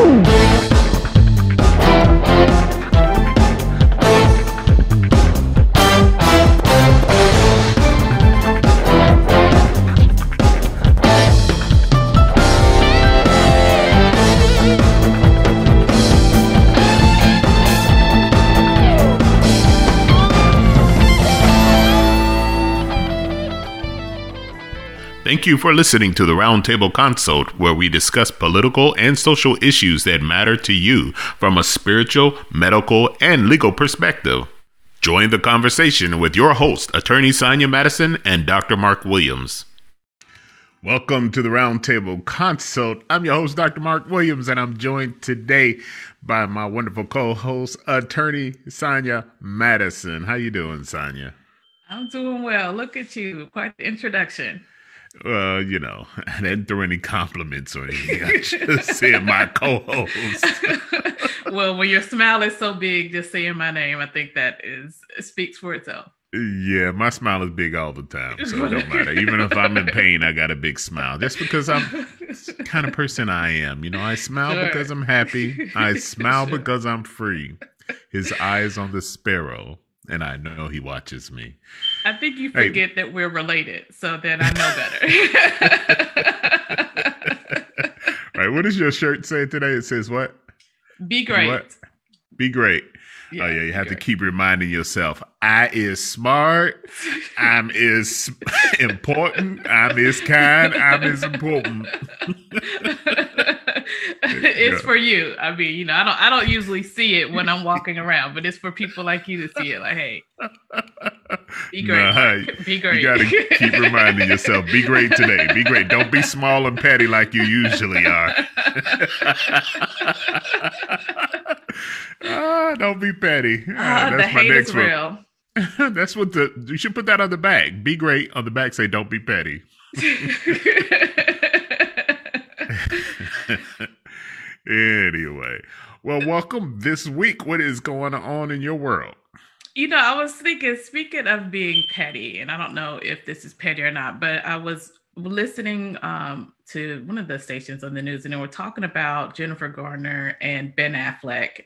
Thank you for listening to the Roundtable Consult, where we discuss political and social issues that matter to you from a spiritual, medical, and legal perspective. Join the conversation with your host, Attorney Sonia Madison and Dr. Mark Williams. Welcome to the Roundtable Consult. I'm your host, Dr. Mark Williams, and I'm joined today by my wonderful co-host, Attorney Sonia Madison. How are you doing, Sonia? I'm doing well. Look at you. Quite the introduction. Well, uh, you know, I didn't throw any compliments or anything. I just said my co-host. well, when your smile is so big, just saying my name, I think that is speaks for itself. Yeah, my smile is big all the time, so it don't matter. Even if I'm in pain, I got a big smile. Just because I'm the kind of person I am. You know, I smile sure. because I'm happy. I smile sure. because I'm free. His eyes on the sparrow and I know he watches me. I think you forget hey. that we're related, so then I know better. Right, what does your shirt say today? It says what? Be great. What? Be great. Yeah, oh yeah, you have to keep reminding yourself. I is smart. I'm is important. I'm is kind. I'm is important. it's for you. I mean, you know, I don't I don't usually see it when I'm walking around, but it's for people like you to see it. Like, hey, be great. Nah, be great. You gotta keep reminding yourself, be great today. Be great. Don't be small and petty like you usually are. ah, don't be petty. Ah, uh, that's my next one. that's what the you should put that on the back. Be great on the back. Say don't be petty. anyway, well, welcome this week. What is going on in your world? You know, I was thinking, speaking of being petty, and I don't know if this is petty or not, but I was listening um, to one of the stations on the news, and they were talking about Jennifer Garner and Ben Affleck.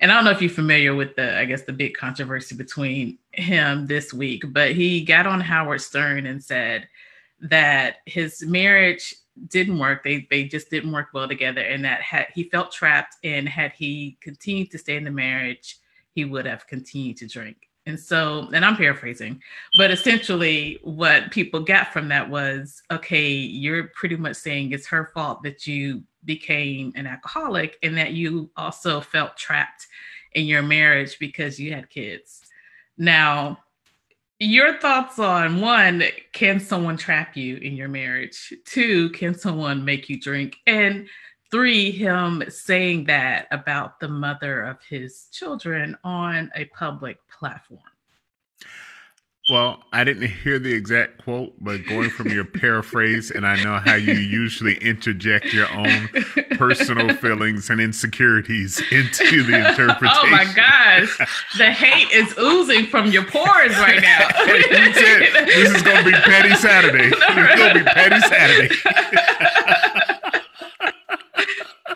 And I don't know if you're familiar with the, I guess, the big controversy between him this week, but he got on Howard Stern and said that his marriage didn't work. They they just didn't work well together, and that he felt trapped. And had he continued to stay in the marriage, he would have continued to drink. And so, and I'm paraphrasing, but essentially, what people got from that was, okay, you're pretty much saying it's her fault that you became an alcoholic, and that you also felt trapped in your marriage because you had kids. Now, your thoughts on one can someone trap you in your marriage two can someone make you drink and three him saying that about the mother of his children on a public platform well, I didn't hear the exact quote, but going from your paraphrase, and I know how you usually interject your own personal feelings and insecurities into the interpretation. Oh my gosh, the hate is oozing from your pores right now. hey, said this is going to be Petty Saturday. It's going to be Petty Saturday.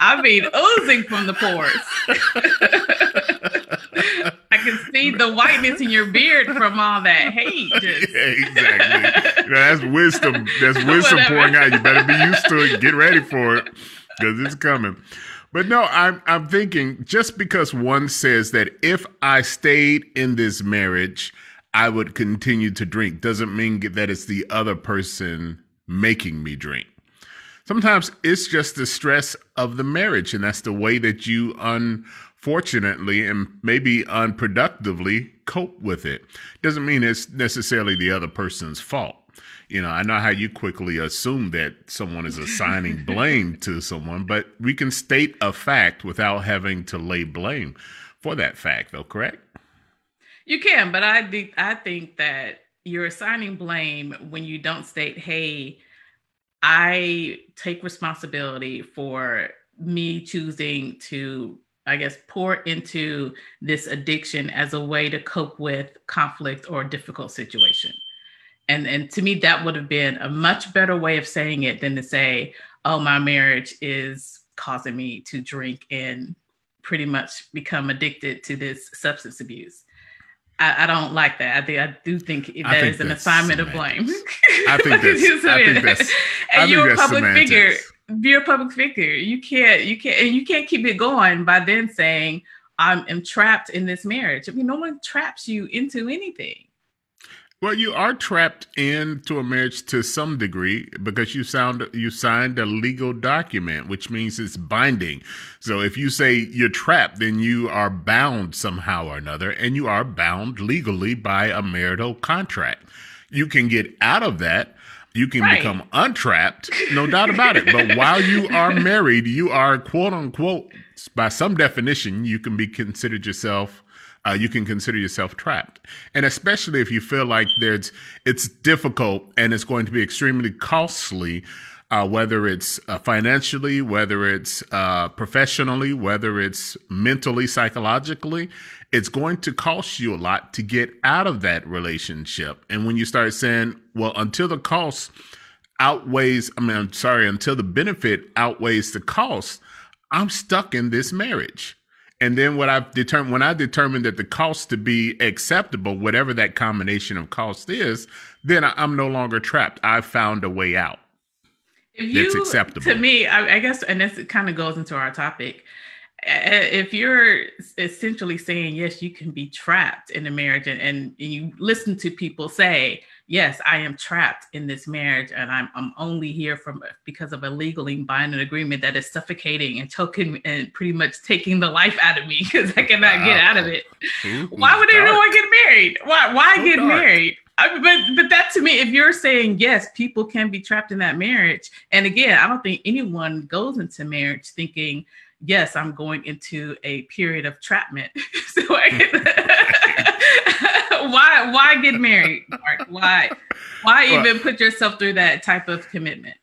I mean, oozing from the pores. I can see the whiteness in your beard from all that hate. Just. Yeah, exactly. you know, that's wisdom. That's wisdom pouring out. You better be used to it. Get ready for it because it's coming. But no, I'm I'm thinking just because one says that if I stayed in this marriage, I would continue to drink doesn't mean that it's the other person making me drink. Sometimes it's just the stress of the marriage, and that's the way that you unfortunately and maybe unproductively cope with it. Doesn't mean it's necessarily the other person's fault. You know, I know how you quickly assume that someone is assigning blame to someone, but we can state a fact without having to lay blame for that fact, though, correct? You can, but I think I think that you're assigning blame when you don't state, "Hey, I take responsibility for me choosing to I guess, pour into this addiction as a way to cope with conflict or difficult situation. And, and to me, that would have been a much better way of saying it than to say, oh, my marriage is causing me to drink and pretty much become addicted to this substance abuse. I, I don't like that. I think I do think that think is an assignment of blame. I think that's. I think that's. and I you're a public semantics. figure. You're a public figure. You can't. You can't. And you can't keep it going by then saying I'm am trapped in this marriage. I mean, no one traps you into anything. Well, you are trapped into a marriage to some degree because you sound you signed a legal document, which means it's binding. So if you say you're trapped, then you are bound somehow or another, and you are bound legally by a marital contract. You can get out of that. You can Right. become untrapped, no doubt about it. But while you are married, you are quote unquote, by some definition, you can be considered yourself uh, you can consider yourself trapped. And especially if you feel like there's it's difficult and it's going to be extremely costly, uh, whether it's uh, financially, whether it's uh, professionally, whether it's mentally, psychologically, it's going to cost you a lot to get out of that relationship. And when you start saying, well, until the cost outweighs, I mean, I'm sorry, until the benefit outweighs the cost, I'm stuck in this marriage. And then what I've determined when I determined that the cost to be acceptable, whatever that combination of cost is, then I- I'm no longer trapped. I've found a way out. If That's acceptable. to me, I, I guess, and this kind of goes into our topic. If you're essentially saying yes, you can be trapped in a marriage, and, and you listen to people say, "Yes, I am trapped in this marriage, and I'm I'm only here from because of a legally binding agreement that is suffocating and choking and pretty much taking the life out of me because I cannot get out of it." Ooh, Why would anyone get married? Why why So get dark. married? I mean, but but that to me, if you're saying yes, people can be trapped in that marriage, and again, I don't think anyone goes into marriage thinking, yes, I'm going into a period of trapment. so I can, why why get married, Mark? Why why Well- even put yourself through that type of commitment?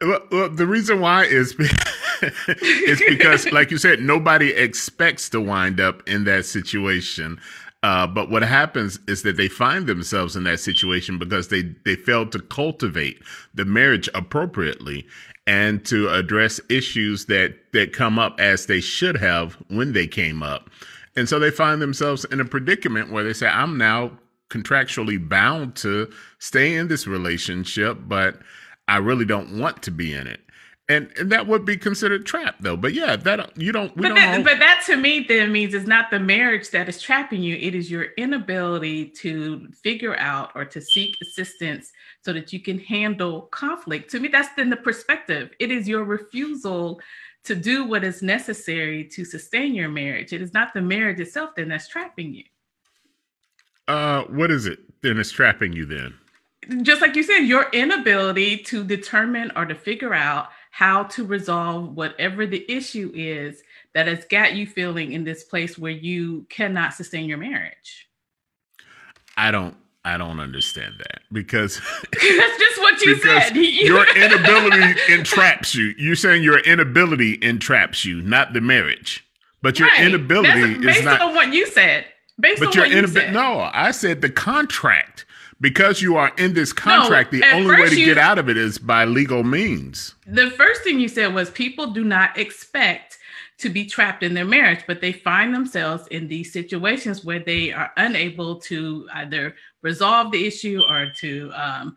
Well, well, the reason why is is because, like you said, nobody expects to wind up in that situation. Uh, but what happens is that they find themselves in that situation because they they failed to cultivate the marriage appropriately and to address issues that that come up as they should have when they came up. And so they find themselves in a predicament where they say, I'm now contractually bound to stay in this relationship, but I really don't want to be in it. And, and that would be considered trapped though. But yeah, that you don't we But don't that, but that to me then means it's not the marriage that is trapping you. It is your inability to figure out or to seek assistance so that you can handle conflict. To me, that's then the perspective. It is your refusal to do what is necessary to sustain your marriage. It is not the marriage itself then that's trapping you. uh what is it then it's trapping you then? Just like you said, your inability to determine or to figure out how to resolve whatever the issue is that has got you feeling in this place where you cannot sustain your marriage. I don't I don't understand that because That's just what you said. your inability entraps you. You're saying your inability entraps you, not the marriage. But your Right. inability That's is based not on what you said. Based But on your what you inability. said. No, I said the contract. Because you are in this contract, the only way to you- get out of it is by legal means. The first thing you said was people do not expect to be trapped in their marriage, but they find themselves in these situations where they are unable to either resolve the issue or to um,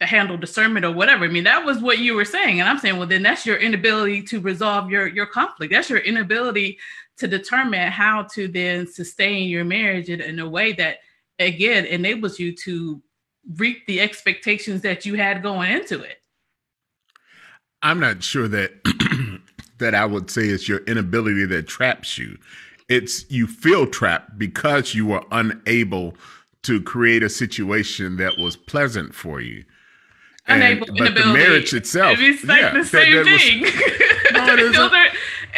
handle discernment or whatever. I mean, that was what you were saying, and I'm saying, well, then that's your inability to resolve your your conflict. That's your inability to determine how to then sustain your marriage in, in a way that, again, enables you to reap the expectations that you had going into it. I'm not sure that that I would say it's your inability that traps you. It's you feel trapped because you are unable to create a situation that was pleasant for you. And- unable but the marriage itself, It's like yeah, the same that was- thing. No. Those are-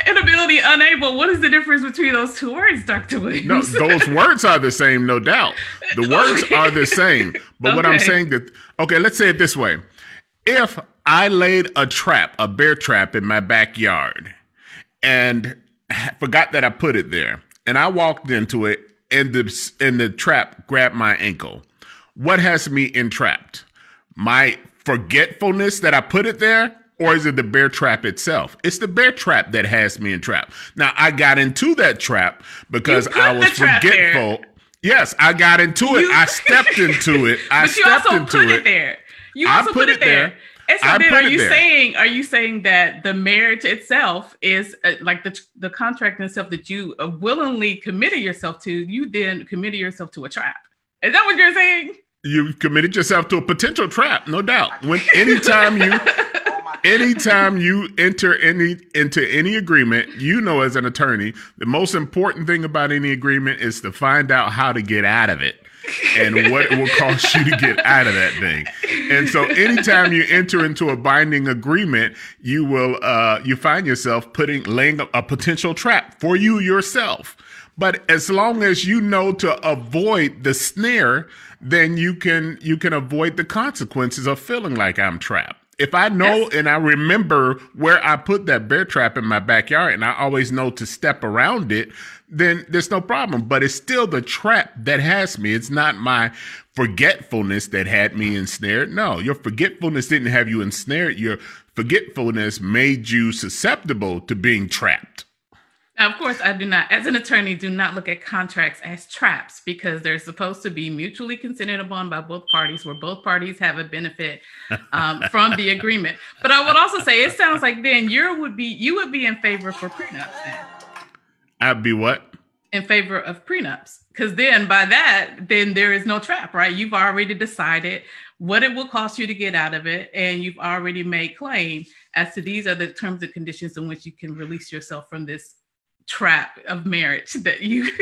inability, unable. What is the difference between those two words, Dr. Williams? No, those words are the same, no doubt. The words Okay. are the same. But what I'm saying that okay, let's say it this way. If I laid a trap, a bear trap in my backyard and forgot that I put it there, and I walked into it and the and the trap grabbed my ankle. What has me entrapped? My forgetfulness that I put it there or is it the bear trap itself? It's the bear trap that has me in trap. Now I got into that trap because I was forgetful. Yes, I got into it. You, I stepped into it. I stepped into it. You also put it. there. You also I put, put it there. there. And so I then, are you there. saying are you saying that the marriage itself is uh, like the the contract itself that you uh, willingly committed yourself to? You then committed yourself to a trap. Is that what you're saying? You committed yourself to a potential trap, no doubt. When anytime you anytime you enter any into any agreement, you know as an attorney, the most important thing about any agreement is to find out how to get out of it and what it will cost you to get out of that thing. And so anytime you enter into a binding agreement, you will uh you find yourself putting laying a, a potential trap for you yourself. But as long as you know to avoid the snare, then you can you can avoid the consequences of feeling like I'm trapped. If I know yes. and I remember where I put that bear trap in my backyard and I always know to step around it, then there's no problem. But it's still the trap that has me. It's not my forgetfulness that had me ensnared. No, your forgetfulness didn't have you ensnared. Your forgetfulness made you susceptible to being trapped. Of course, I do not, as an attorney, do not look at contracts as traps because they're supposed to be mutually consented upon by both parties, where both parties have a benefit um, from the agreement. But I would also say it sounds like then you would be you would be in favor for prenups. Then. I'd be what? In favor of prenups, because then by that, then there is no trap, right? You've already decided what it will cost you to get out of it, and you've already made claim as to these are the terms and conditions in which you can release yourself from this trap of marriage that you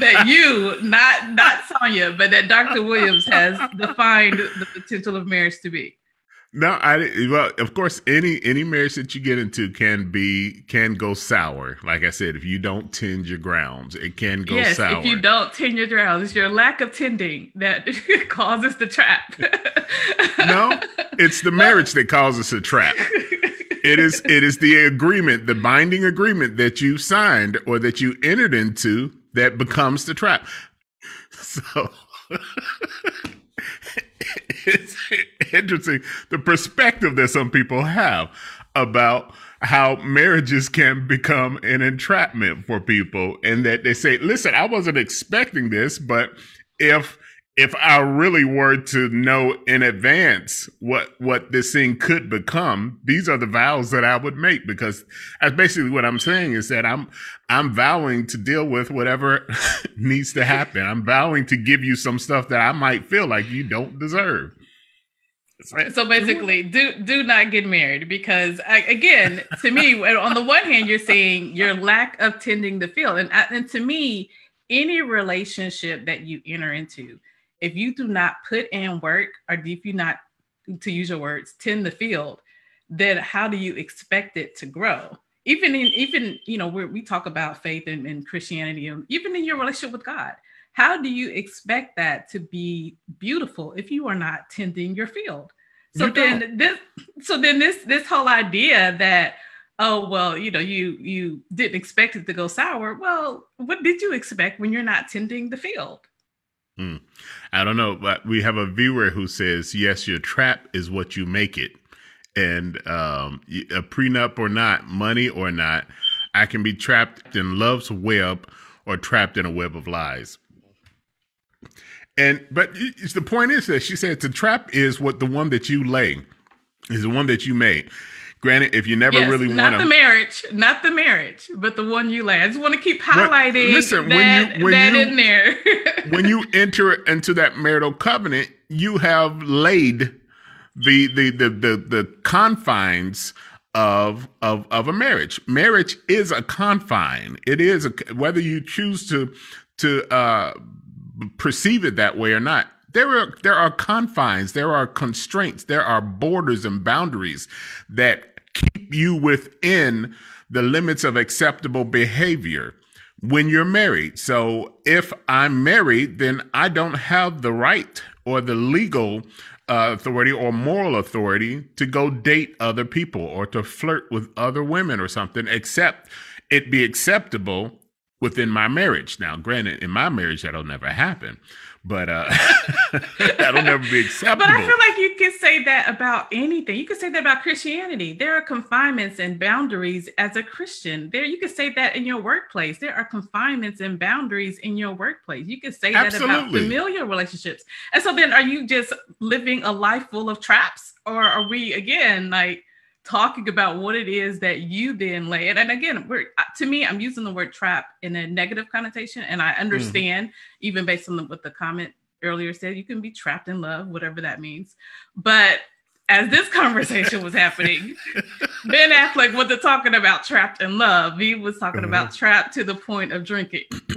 that you not not Sonia but that Dr. Williams has defined the potential of marriage to be. No, I well, of course, any any marriage that you get into can be can go sour. Like I said, if you don't tend your grounds, it can go yes, sour. if you don't tend your grounds, it's your lack of tending that causes the trap. no, it's the marriage that causes the trap it is it is the agreement, the binding agreement that you signed or that you entered into that becomes the trap. So it's interesting the perspective that some people have about how marriages can become an entrapment for people and that they say listen i wasn't expecting this but if if I really were to know in advance what what this thing could become, these are the vows that I would make because that's basically what I'm saying is that I'm I'm vowing to deal with whatever needs to happen. I'm vowing to give you some stuff that I might feel like you don't deserve. So basically, do do not get married because again, to me, on the one hand, you're saying your lack of tending the field, and uh, and to me, any relationship that you enter into if you do not put in work or if you not to use your words tend the field then how do you expect it to grow? Even in even you know we talk about faith and, and christianity and even in your relationship with god how do you expect that to be beautiful if you are not tending your field? So you then don't. this so then this this whole idea that oh well you know you you didn't expect it to go sour well what did you expect when you're not tending the field Hmm. I don't know, but we have a viewer who says, yes, your trap is what you make it. And um, a prenup or not, money or not, I can be trapped in love's web or trapped in a web of lies. And but the point is that she said the trap is what the one that you lay is the one that you made. Granted, if you never yes, really want to not the marriage, not the marriage, but the one you lay. I just want to keep highlighting but listen, that, when you, when that you, in there. when you enter into that marital covenant, you have laid the the the the, the confines of of of a marriage. Marriage is a confine. It is a, whether you choose to to uh, perceive it that way or not. There are there are confines, there are constraints, there are borders and boundaries that keep you within the limits of acceptable behavior when you're married. So if I'm married, then I don't have the right or the legal uh, authority or moral authority to go date other people or to flirt with other women or something, except it be acceptable within my marriage. Now, granted, in my marriage, that'll never happen. But uh, that'll never be acceptable. But I feel like you can say that about anything. You can say that about Christianity. There are confinements and boundaries as a Christian. There, you can say that in your workplace. There are confinements and boundaries in your workplace. You can say Absolutely. that about familiar relationships. And so then, are you just living a life full of traps, or are we again like? Talking about what it is that you then lay it. And again, we're to me, I'm using the word trap in a negative connotation, and I mm-hmm. understand mm. even based on the, what the comment earlier said, you can be trapped in love, whatever that means. But as this conversation was happening, Ben Affleck wasn't talking about trapped in love. He was talking mm-hmm. about trapped to the point of drinking.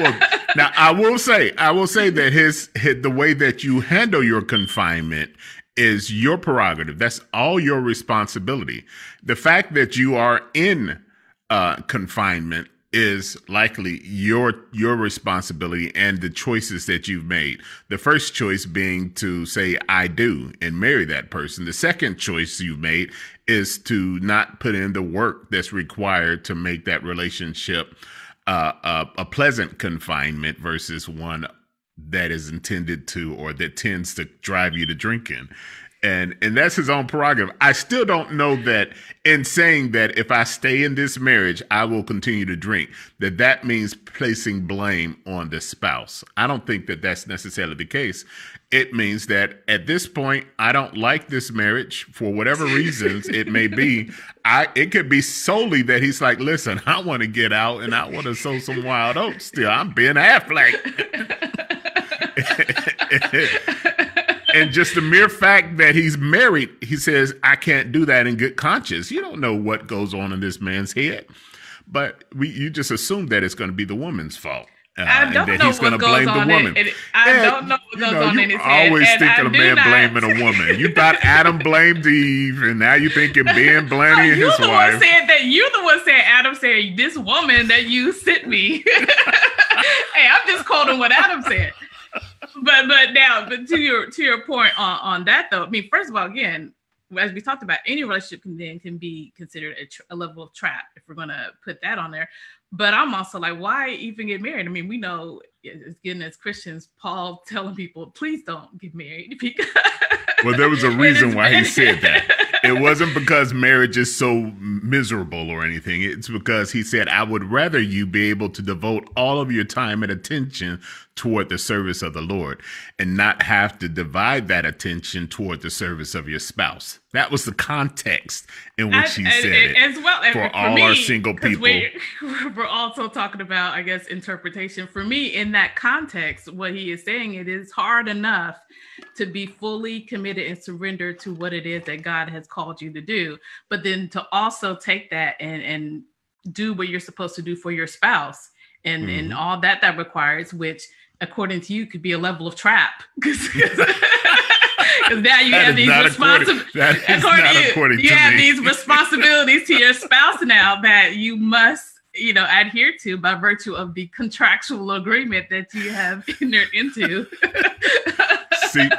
well, now I will say, I will say that his, his the way that you handle your confinement is your prerogative. That's all your responsibility. The fact that you are in uh, confinement is likely your your responsibility and the choices that you've made. The first choice being to say I do and marry that person. The second choice you've made is to not put in the work that's required to make that relationship uh, a, a pleasant confinement versus one that is intended to or that tends to drive you to drinking and and that's his own prerogative. I still don't know that in saying that if I stay in this marriage, I will continue to drink. That that means placing blame on the spouse. I don't think that that's necessarily the case. It means that at this point, I don't like this marriage for whatever reasons it may be. I it could be solely that he's like, listen, I want to get out and I want to sow some wild oats. Still, I'm Ben Affleck. and just the mere fact that he's married, he says, I can't do that in good conscience. You don't know what goes on in this man's head, but we, you just assume that it's going to be the woman's fault. Uh, I don't know he's what goes on. In, and I and, don't know what goes you know, on in his head. I always think of a man not. blaming a woman. You thought Adam blamed Eve, and now you're thinking Ben blaming his wife. You the one said that. You the one said Adam said this woman that you sent me. hey, I'm just quoting what Adam said but but now, but to your to your point on on that though, I mean, first of all, again, as we talked about, any relationship can then can be considered a, tr- a level of trap if we're gonna put that on there. But I'm also like, why even get married? I mean, we know, again, as Christians, Paul telling people, please don't get married because. well, there was a reason why he said that it wasn't because marriage is so miserable or anything. It's because he said, I would rather you be able to devote all of your time and attention toward the service of the Lord and not have to divide that attention toward the service of your spouse. That was the context in which he said it. As well, for, for all me, our single people. We're, we're also talking about, I guess, interpretation. For me, in that context, what he is saying, it is hard enough to be fully committed and surrender to what it is that God has called you to do, but then to also take that and and do what you're supposed to do for your spouse and mm-hmm. and all that that requires, which according to you could be a level of trap because now you have these responsibilities. According, according, to you, you have these responsibilities to your spouse now that you must you know adhere to by virtue of the contractual agreement that you have entered into see,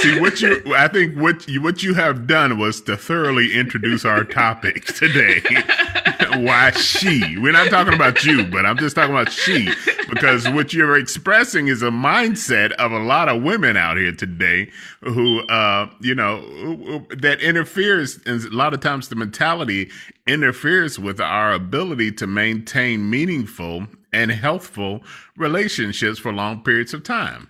see what you. I think what you what you have done was to thoroughly introduce our topic today. Why she? We're not talking about you, but I'm just talking about she because what you're expressing is a mindset of a lot of women out here today who, uh, you know, that interferes. And a lot of times, the mentality interferes with our ability to maintain meaningful and healthful relationships for long periods of time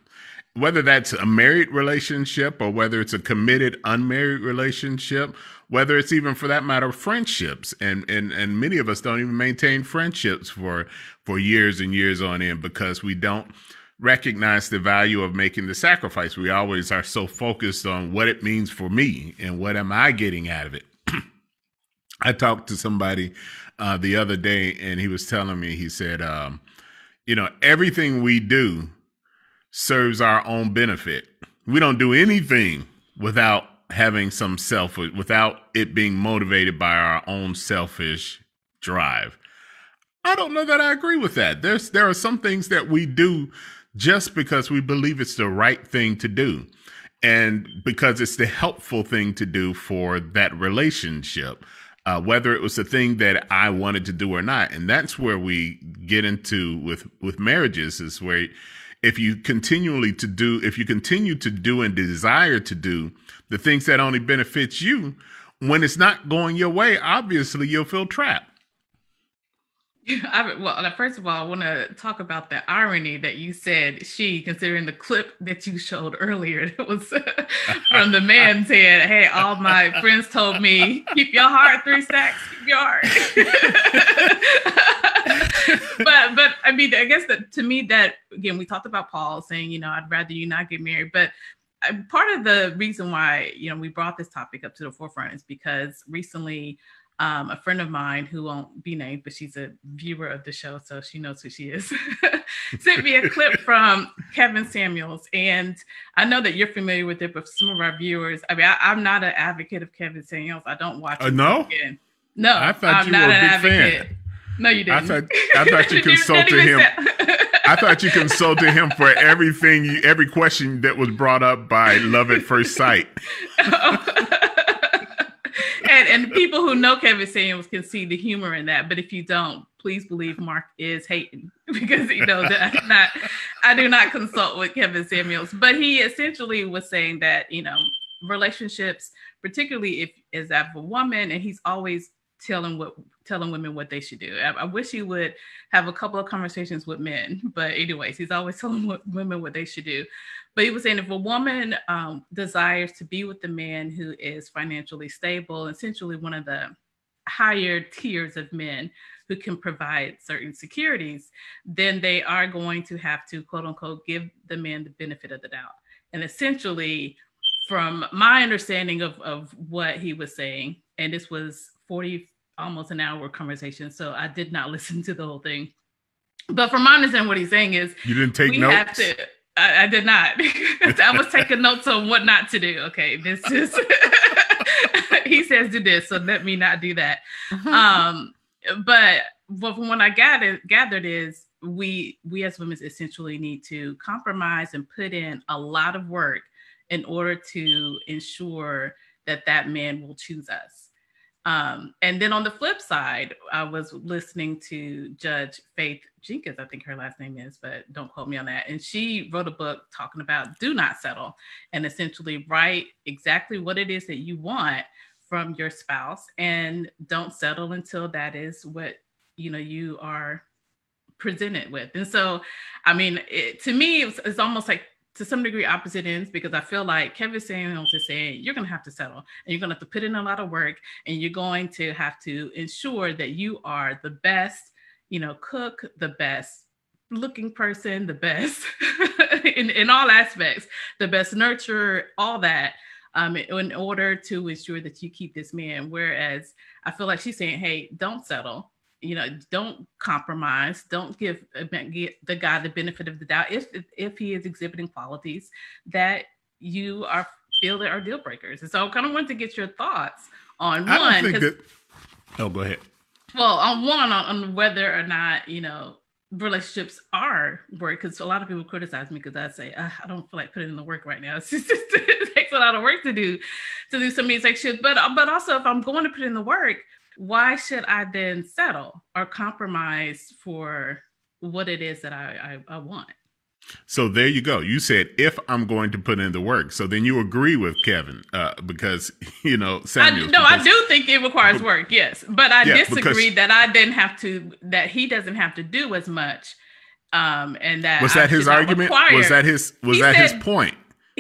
whether that's a married relationship or whether it's a committed unmarried relationship whether it's even for that matter friendships. And and and many of us don't even maintain friendships for for years and years on end because we don't recognize the value of making the sacrifice. We always are so focused on what it means for me and what am i getting out of it. I talked to somebody uh, the other day and he was telling me he said um, you know everything we do serves our own benefit. We don't do anything without having some self, without it being motivated by our own selfish drive. I don't know that I agree with that. There's there are some things that we do just because we believe it's the right thing to do and because it's the helpful thing to do for that relationship. uh, whether it was the thing that I wanted to do or not. And that's where we get into with with marriages is where if you continually to do if you continue to do and desire to do the things that only benefits you when it's not going your way obviously you'll feel trapped I, well, first of all, I want to talk about the irony that you said she, considering the clip that you showed earlier. that was from the man saying, Hey, all my friends told me, keep your heart three stacks, keep your heart. but, but I mean, I guess that to me, that again, we talked about Paul saying, you know, I'd rather you not get married. But uh, part of the reason why, you know, we brought this topic up to the forefront is because recently, um, a friend of mine who won't be named, but she's a viewer of the show, so she knows who she is, sent me a clip from Kevin Samuels. And I know that you're familiar with it, but some of our viewers, I mean, I, am not an advocate of Kevin Samuels. I don't watch uh, No? Again. No, I thought I'm you not were a big advocate. fan. No, you didn't. I thought, I thought you consulted him. I thought you consulted him for everything, every question that was brought up by Love at First Sight. And people who know Kevin Samuels can see the humor in that. But if you don't, please believe Mark is hating because he knows that I not I do not consult with Kevin Samuels. But he essentially was saying that, you know, relationships, particularly if is that a woman, and he's always telling what telling women what they should do. I, I, wish he would have a couple of conversations with men, but anyways, he's always telling what, women what they should do. But he was saying if a woman um, desires to be with a man who is financially stable, essentially one of the higher tiers of men who can provide certain securities, then they are going to have to quote unquote give the man the benefit of the doubt. And essentially, from my understanding of, of what he was saying, and this was 40 almost an hour conversation, so I did not listen to the whole thing. But from my understanding, what he's saying is you didn't take notes. Have to, I, I did not. I was taking notes on what not to do. Okay, this is he says do this, so let me not do that. Uh-huh. Um, but what from what I gathered gathered is we we as women essentially need to compromise and put in a lot of work in order to ensure that that man will choose us. Um, and then on the flip side, I was listening to Judge Faith Jenkins, I think her last name is, but don't quote me on that. And she wrote a book talking about do not settle and essentially write exactly what it is that you want from your spouse and don't settle until that is what you know you are presented with. And so, I mean, it, to me, it's, it's almost like to some degree opposite ends because I feel like Kevin Samuels is saying you're going to have to settle and you're going to have to put in a lot of work and you're going to have to ensure that you are the best, you know, cook, the best looking person, the best in, in all aspects, the best nurturer, all that. Um, in order to ensure that you keep this man. Whereas I feel like she's saying, hey, don't settle you know don't compromise don't give, uh, the guy the benefit of the doubt if if he is exhibiting qualities that you are feel that are deal breakers and so i kind of want to get your thoughts on I one that, oh go ahead well on one on, on whether or not you know relationships are work because a lot of people criticize me because I say uh, I don't feel like putting in the work right now. It's just, it takes a lot of work to do to do some of these like. But but also if I'm going to put in the work, why should I then settle or compromise for what it is that I, I, I want? So there you go. You said if I'm going to put in the work, so then you agree with Kevin uh, because you know Samuel. No, I do think it requires work. Yes, but I yeah, disagree that I didn't have to. That he doesn't have to do as much. Um, and that was that I his argument. Was that his was he that said, his point?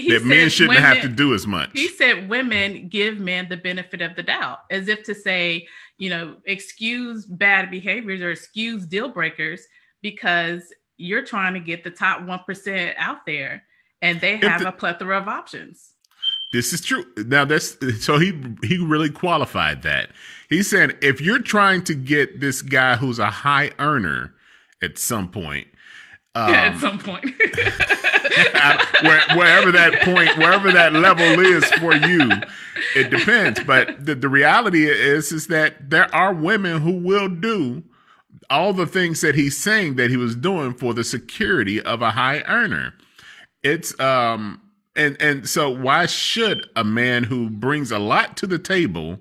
that men shouldn't women, have to do as much. He said women give men the benefit of the doubt, as if to say, you know, excuse bad behaviors or excuse deal breakers because you're trying to get the top 1% out there and they have the, a plethora of options. This is true. Now that's so he he really qualified that. He said if you're trying to get this guy who's a high earner at some point, um, yeah, at some point. where, wherever that point, wherever that level is for you, it depends. But the, the reality is, is that there are women who will do all the things that he's saying that he was doing for the security of a high earner. It's um and and so why should a man who brings a lot to the table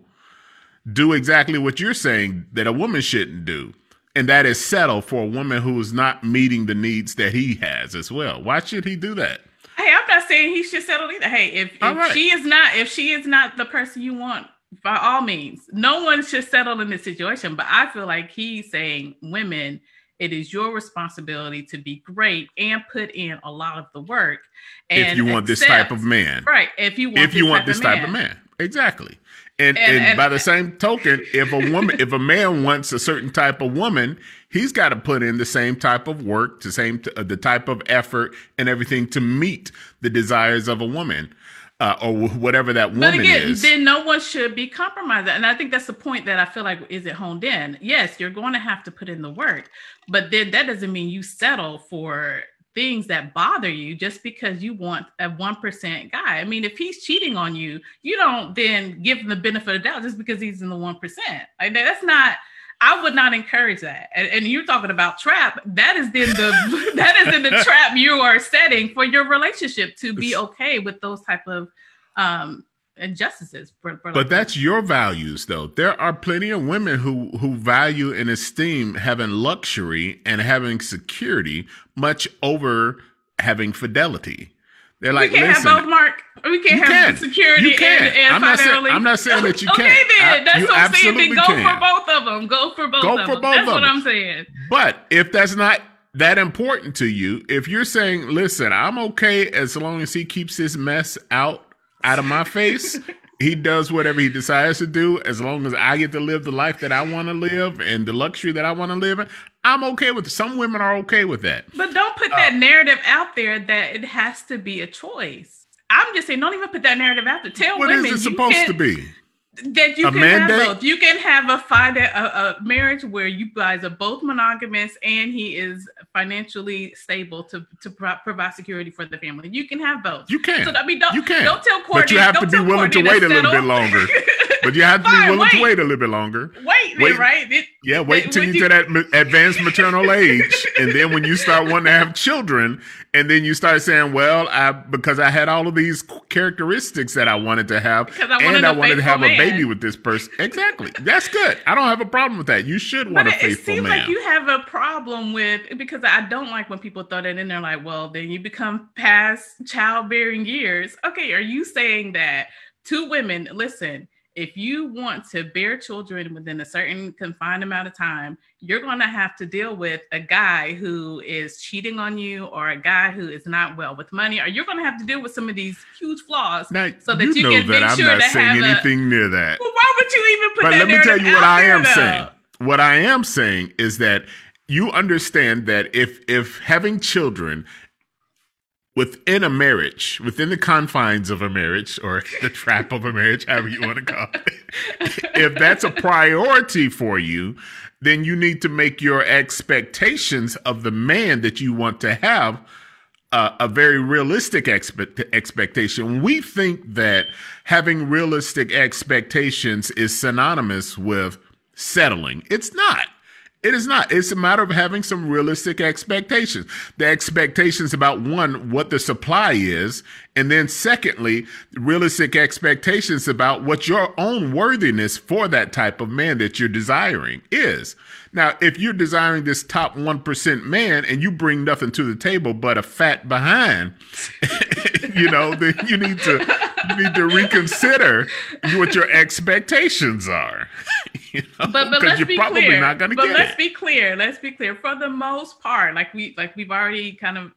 do exactly what you're saying that a woman shouldn't do. And that is settle for a woman who is not meeting the needs that he has as well. Why should he do that? Hey, I'm not saying he should settle either. Hey, if, if right. she is not if she is not the person you want, by all means, no one should settle in this situation. But I feel like he's saying women it is your responsibility to be great and put in a lot of the work. if you want accept, this type of man, right? If you want if you want this type of man, exactly. And, and, and, and, by the same token, if a woman, if a man wants a certain type of woman, he's got to put in the same type of work, the same, t- uh, the type of effort and everything to meet the desires of a woman uh, or whatever that woman but again, is. Then no one should be compromised. And I think that's the point that I feel like is it honed in. Yes, you're going to have to put in the work, but then that doesn't mean you settle for things that bother you just because you want a 1% guy. I mean, if he's cheating on you, you don't then give him the benefit of the doubt just because he's in the 1%. Like that's not I would not encourage that. And, and, you're talking about trap. That is then the that is in the trap you are setting for your relationship to be okay with those type of um injustices. For, for but that's your values, though. There are plenty of women who who value and esteem having luxury and having security much over having fidelity. They're like, we can't listen, have both, Mark. We can't have can. security can. and, and I'm not, saying, I'm not saying that you can't. Okay, then. That's what I'm saying. Then go can. for both of them. Go for both go of for them. Both that's of what them. I'm saying. But if that's not that important to you, if you're saying, listen, I'm okay as long as he keeps his mess out out of my face he does whatever he decides to do as long as I get to live the life that I want to live and the luxury that I want to live in. I'm okay with it. Some women are okay with that. But don't put that uh, narrative out there that it has to be a choice. I'm just saying, don't even put that narrative out there. Tell what women. What is it supposed to be? That you a can mandate? have both. You can have a, find a, a, marriage where you guys are both monogamous and he is financially stable to to pro- provide security for the family. You can have both. You can. So I mean, don't you can. Don't tell Courtney. But you have to be willing to wait a little bit longer. but you have to Fine, be willing wait. to wait a little bit longer. Wait, wait right? It, yeah, wait until you, get that advanced maternal age, and then when you start wanting to have children, and then you start saying, "Well, I because I had all of these characteristics that I wanted to have, I and I wanted to have a baby with this person." Exactly, that's good. I don't have a problem with that. You should want but a faithful man. It seems man. like you have a problem with because I don't like when people throw that in there. Like, well, then you become past childbearing years. Okay, are you saying that two women? Listen if you want to bear children within a certain confined amount of time, you're going to have to deal with a guy who is cheating on you or a guy who is not well with money, or you're going to have to deal with some of these huge flaws now, so that you, you know can that make I'm sure not saying anything a, near that. Well, why would you even put but that let me tell you what I am though? saying. What I am saying is that you understand that if if having children within a marriage, within the confines of a marriage or the trap of a marriage, however you want to call it, if that's a priority for you, then you need to make your expectations of the man that you want to have uh, a very realistic expect- expectation. We think that having realistic expectations is synonymous with settling. It's not. It is not. It's a matter of having some realistic expectations. The expectations about one, what the supply is, and then secondly, realistic expectations about what your own worthiness for that type of man that you're desiring is. Now, if you're desiring this top 1% man and you bring nothing to the table but a fat behind, you know, then you need to need to reconsider what your expectations are. You know? But but let's be clear. but let's it. be clear. Let's be clear. For the most part, like we like we've already kind of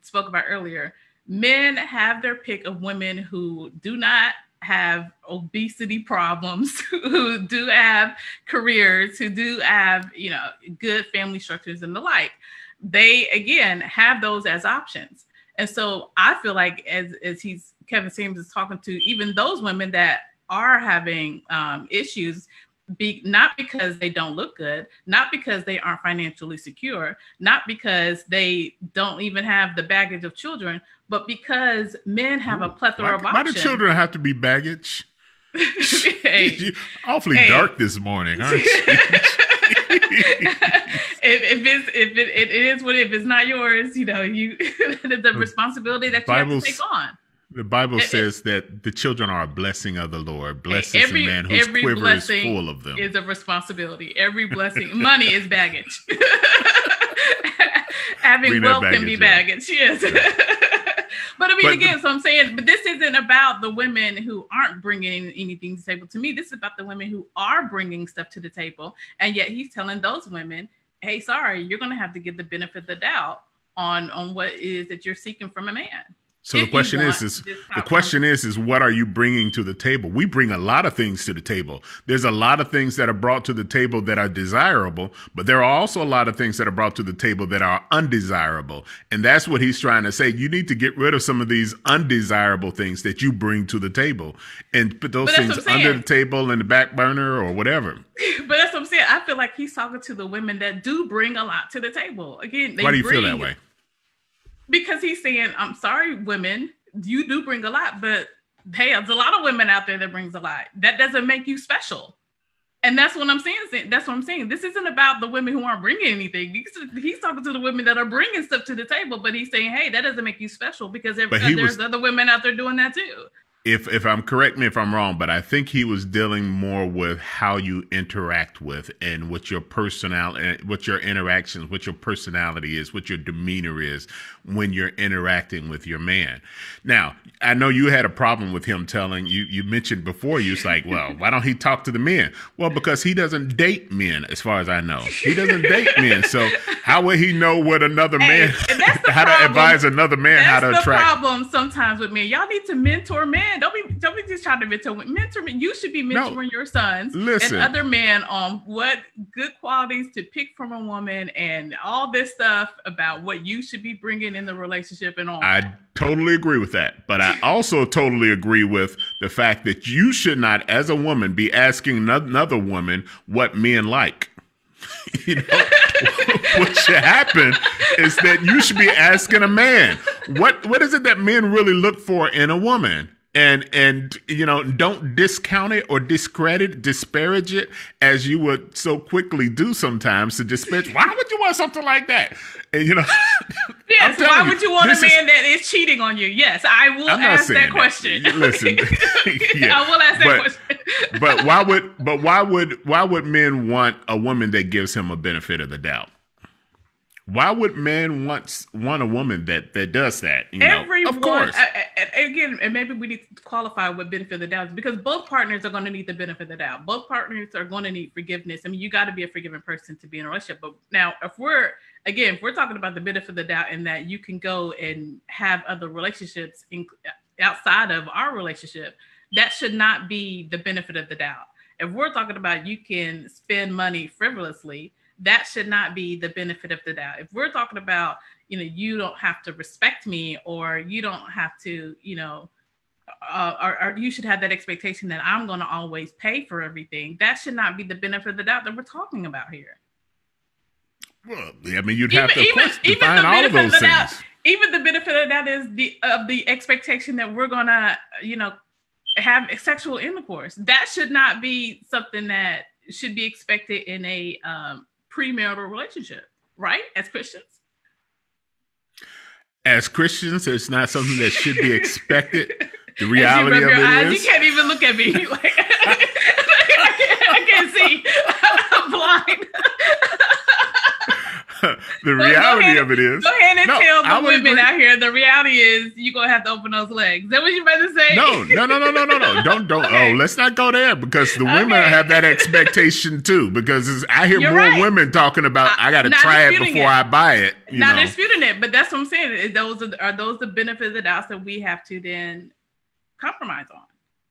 spoke about earlier, men have their pick of women who do not have obesity problems, who do have careers, who do have, you know, good family structures and the like. They again have those as options. And so I feel like as as he's Kevin Samuels is talking to even those women that are having um, issues be not because they don't look good, not because they aren't financially secure, not because they don't even have the baggage of children, but because men have a plethora of options. Why do children have to be baggage? hey, awfully hey. dark this morning, aren't you? if, if, it's if it, it is what if it's not yours, you know, you the responsibility that you Bible's, have to take on. The Bible says that the children are a blessing of the Lord. Blessed is the man whose quiver is full of them. Is a responsibility. Every blessing, money is baggage. Having wealth baggage, can be baggage. Yes. but I mean, but again, the, so I'm saying, but this isn't about the women who aren't bringing anything to the table. To me, this is about the women who are bringing stuff to the table, and yet he's telling those women, "Hey, sorry, you're going to have to get the benefit of the doubt on on what is that you're seeking from a man." So the question is, is the question is, is what are you bringing to the table? We bring a lot of things to the table. There's a lot of things that are brought to the table that are desirable, but there are also a lot of things that are brought to the table that are undesirable. And that's what he's trying to say. You need to get rid of some of these undesirable things that you bring to the table and put those things under the table in the back burner or whatever. But that's what I'm saying. I feel like he's talking to the women that do bring a lot to the table. Again, why do you feel that way? Because he's saying, I'm sorry, women, you do bring a lot, but hey, there's a lot of women out there that brings a lot. That doesn't make you special. And that's what I'm saying. That's what I'm saying. This isn't about the women who aren't bringing anything. He's, talking to the women that are bringing stuff to the table, but he's saying, "Hey, that doesn't make you special because there, uh, there's was, other women out there doing that too." If if I'm correct me if I'm wrong, but I think he was dealing more with how you interact with and what your personality, eh, what your interactions, what your personality is, what your demeanor is when you're interacting with your man. Now, I know you had a problem with him telling you. You mentioned before you was like, well, why don't he talk to the men? Well, because he doesn't date men, as far as I know. He doesn't date men, so how would he know what another man? how problem. to advise another man that's how to the attract? problem sometimes with men. Y'all need to mentor men don't be don't be just trying to mentor mentor you should be mentoring no, your sons listen. and other men on what good qualities to pick from a woman and all this stuff about what you should be bringing in the relationship and all I totally agree with that. But I also totally agree with the fact that you should not as a woman be asking another woman what men like. You know what should happen is that you should be asking a man what what is it that men really look for in a woman and and you know don't discount it or discredit disparage it as you would so quickly do sometimes to disparage. Why would you want something like that? And you know yes why would you want a man is, that is cheating on you? Yes i will ask that, that, question. Listen. Yeah, i will ask that but, question. but why would but why would why would men want a woman that gives him a benefit of the doubt why would men want want a woman that that does that? You know? Of course. again, and maybe we need to qualify what benefit of the doubt is because both partners are going to need the benefit of the doubt. Both partners are going to need forgiveness. I mean, you got to be a forgiving person to be in a relationship. But now, if we're again, if we're talking about the benefit of the doubt and that you can go and have other relationships in, outside of our relationship, that should not be the benefit of the doubt. If we're talking about you can spend money frivolously that should not be the benefit of the doubt. If we're talking about, you know, you don't have to respect me or you don't have to, you know, uh, or, or, you should have that expectation that I'm going to always pay for everything. That should not be the benefit of the doubt that we're talking about here. Well, I mean, you'd have even, to even, define all of those of things. Doubt, even the benefit of that is the of the expectation that we're gonna, you know, have sexual intercourse. That should not be something that should be expected in a um, premarital relationship, right? As Christians. As Christians, it's not something that should be expected. The reality of it eyes, is, you can't even look at me. Like I can't see. I'm blind. the reality ahead, of it is. Go ahead and no, tell the women agree. out here. The reality is you're gonna have to open those legs. Is that what you about to say? No, no, no, no, no, no, no. Don't don't okay. oh, let's not go there because the women okay. have that expectation too. Because I hear you're more right. women talking about I, I gotta try it before it. I buy it. not know. disputing it, but that's what I'm saying. Those are, are those the benefits of the that we have to then compromise on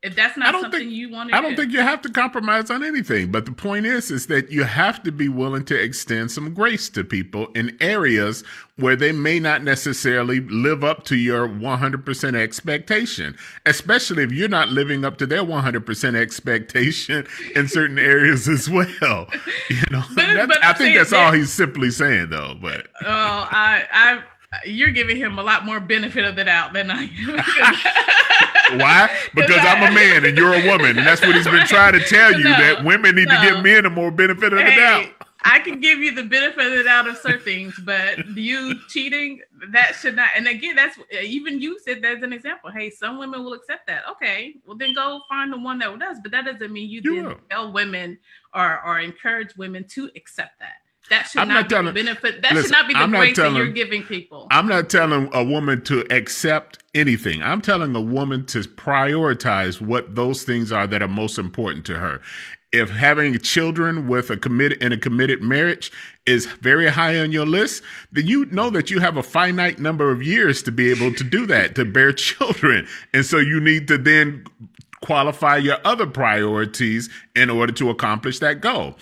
if that's not something think, you want to I don't do. think you have to compromise on anything. But the point is, is that you have to be willing to extend some grace to people in areas where they may not necessarily live up to your 100% expectation, especially if you're not living up to their 100% expectation in certain areas as well. You know, but, but I think that's all he's simply saying, though. But oh, I, I you're giving him a lot more benefit of the doubt than I am. Why? Because I'm a man and you're a woman, and that's what he's been trying to tell you no, that women need no. to give men a more benefit of the doubt. I can give you the benefit of the doubt of certain things, but you cheating, that should not. And again, that's even you said that's an example. Hey, some women will accept that. Okay, well then go find the one that does. But that doesn't mean you then tell women or or encourage women to accept that. That should I'm not, not telling, be the benefit. That listen, should not be the I'm grace telling, that you're giving people. I'm not telling a woman to accept anything. I'm telling a woman to prioritize what those things are that are most important to her. If having children with a committed in a committed marriage is very high on your list, then you know that you have a finite number of years to be able to do that, to bear children. And so you need to then qualify your other priorities in order to accomplish that goal.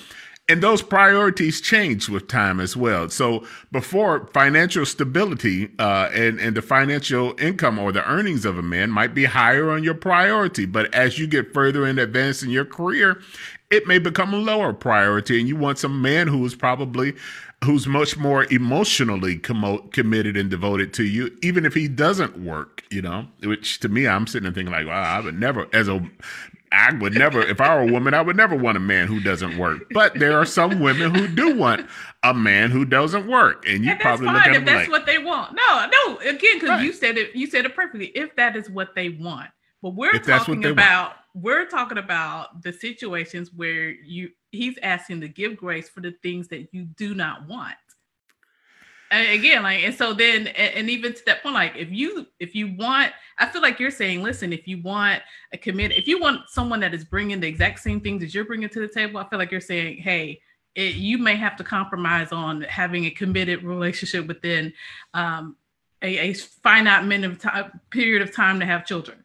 And those priorities change with time as well. So before financial stability uh, and, and the financial income or the earnings of a man might be higher on your priority. But as you get further in advance in your career, it may become a lower priority. And you want some man who is probably who's much more emotionally com- committed and devoted to you, even if he doesn't work, you know, which to me, I'm sitting and thinking like, wow, I would never, as a I would never, if I were a woman, I would never want a man who doesn't work. But there are some women who do want a man who doesn't work, and you and probably look at if that's like, what they want. No, no, again, because right. you said it, you said it perfectly. If that is what they want, but we're if talking about, want. we're talking about the situations where you, he's asking to give grace for the things that you do not want again like and so then and even to that point like if you if you want i feel like you're saying listen if you want a commit if you want someone that is bringing the exact same things that you're bringing to the table i feel like you're saying hey it, you may have to compromise on having a committed relationship within um, a, a finite minute time, period of time to have children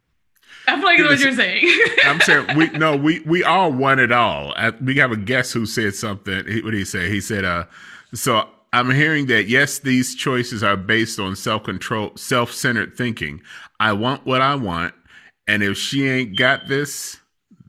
I feel like that's what you're saying. I'm saying we no, we we all want it all. we have a guest who said something. What did he say? He said, "Uh, so I'm hearing that yes, these choices are based on self control, self centered thinking. I want what I want, and if she ain't got this,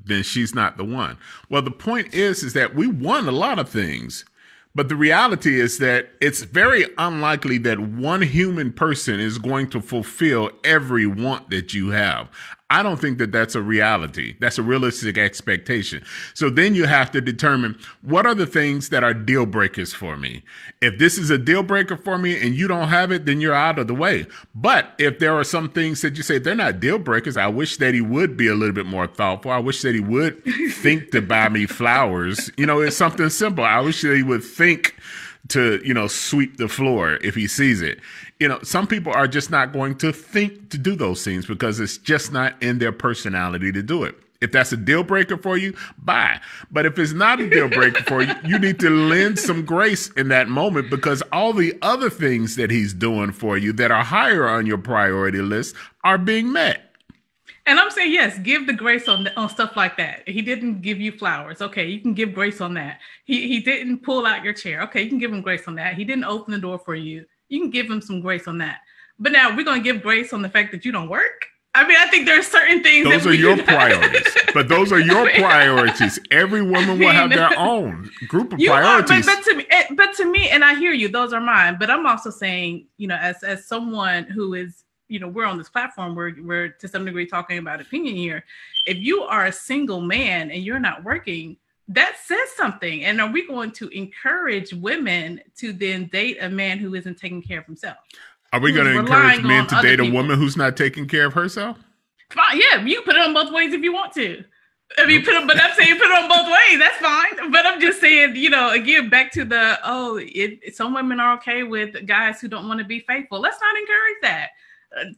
then she's not the one. Well, the point is, is that we want a lot of things. But the reality is that it's very unlikely that one human person is going to fulfill every want that you have. I don't think that that's a reality. That's a realistic expectation. So then you have to determine what are the things that are deal breakers for me. If this is a deal breaker for me and you don't have it, then you're out of the way. But if there are some things that you say they're not deal breakers, I wish that he would be a little bit more thoughtful. I wish that he would think to buy me flowers. You know, it's something simple. I wish that he would think to, you know, sweep the floor if he sees it you know, some people are just not going to think to do those things because it's just not in their personality to do it. If that's a deal breaker for you, bye. But if it's not a deal breaker for you, you need to lend some grace in that moment because all the other things that he's doing for you that are higher on your priority list are being met. And I'm saying yes, give the grace on on stuff like that. He didn't give you flowers. Okay, you can give grace on that. He he didn't pull out your chair. Okay, you can give him grace on that. He didn't open the door for you you can give him some grace on that. But now we're gonna give grace on the fact that you don't work. I mean, I think there are certain things. That Those are your priorities, but those are your priorities. Every woman will have their own group of you priorities. Are, but, but, to me, eh, but to me, and I hear you. Those are mine. But I'm also saying, you know, as as someone who is, you know, we're on this platform. We're we're to some degree talking about opinion here. If you are a single man and you're not working, that says something. And are we going to encourage women to then date a man who isn't taking care of himself? Are we going to encourage men to date a woman who's not taking care of herself? Fine, yeah, you put it on both ways if you want to. I mean, put them, but I'm saying put it on both ways. That's fine. But I'm just saying, you know, again, back to the oh, it, some women are okay with guys who don't want to be faithful. Let's not encourage that.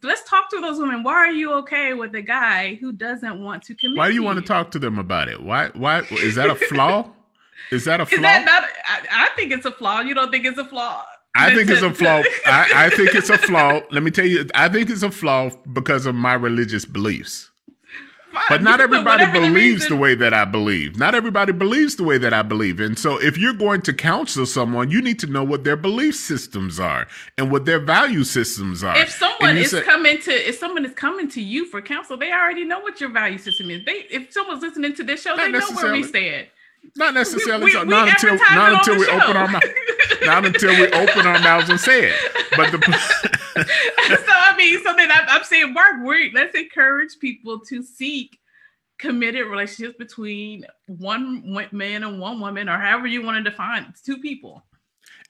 Let's talk to those women. Why are you okay with a guy who doesn't want to commit? Why do you, want to talk to them about it? Why? Why is that a flaw? is that a flaw? That not, I, I, think it's a flaw. You don't think it's a flaw? I think it's a flaw. I, I think it's a flaw. Let me tell you, I think it's a flaw because of my religious beliefs. But not everybody believes the, the way that I believe. Not everybody believes the way that I believe. And so if you're going to counsel someone, you need to know what their belief systems are and what their value systems are. If someone is say, coming to if someone is coming to you for counsel, they already know what your value system is. They if someone's listening to this show, they know where we stand. Not necessarily. We, we, not, until, not until we open our mouth. not until we open our mouths and say it. But the so I mean, so then I'm, I'm saying, Mark, we let's encourage people to seek committed relationships between one man and one woman, or however you want to define it, two people.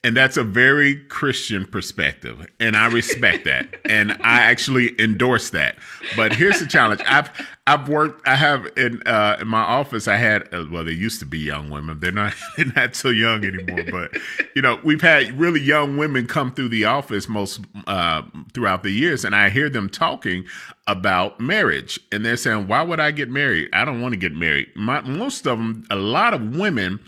And that's a very Christian perspective. And I respect that. and I actually endorse that. But here's the challenge. I've I've worked I have in uh, in my office I had uh, well they used to be young women. They're not they're not so young anymore, but you know, we've had really young women come through the office most uh, throughout the years and I hear them talking about marriage and they're saying, "Why would I get married? I don't want to get married." My, most of them a lot of women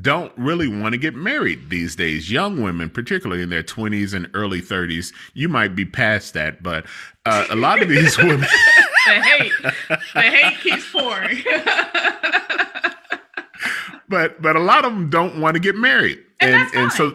don't really want to get married these days. Young women, particularly in their 20s and early 30s, you might be past that, but uh, a lot of these women. the hate, the hate keeps pouring. but but a lot of them don't want to get married. And, and, and so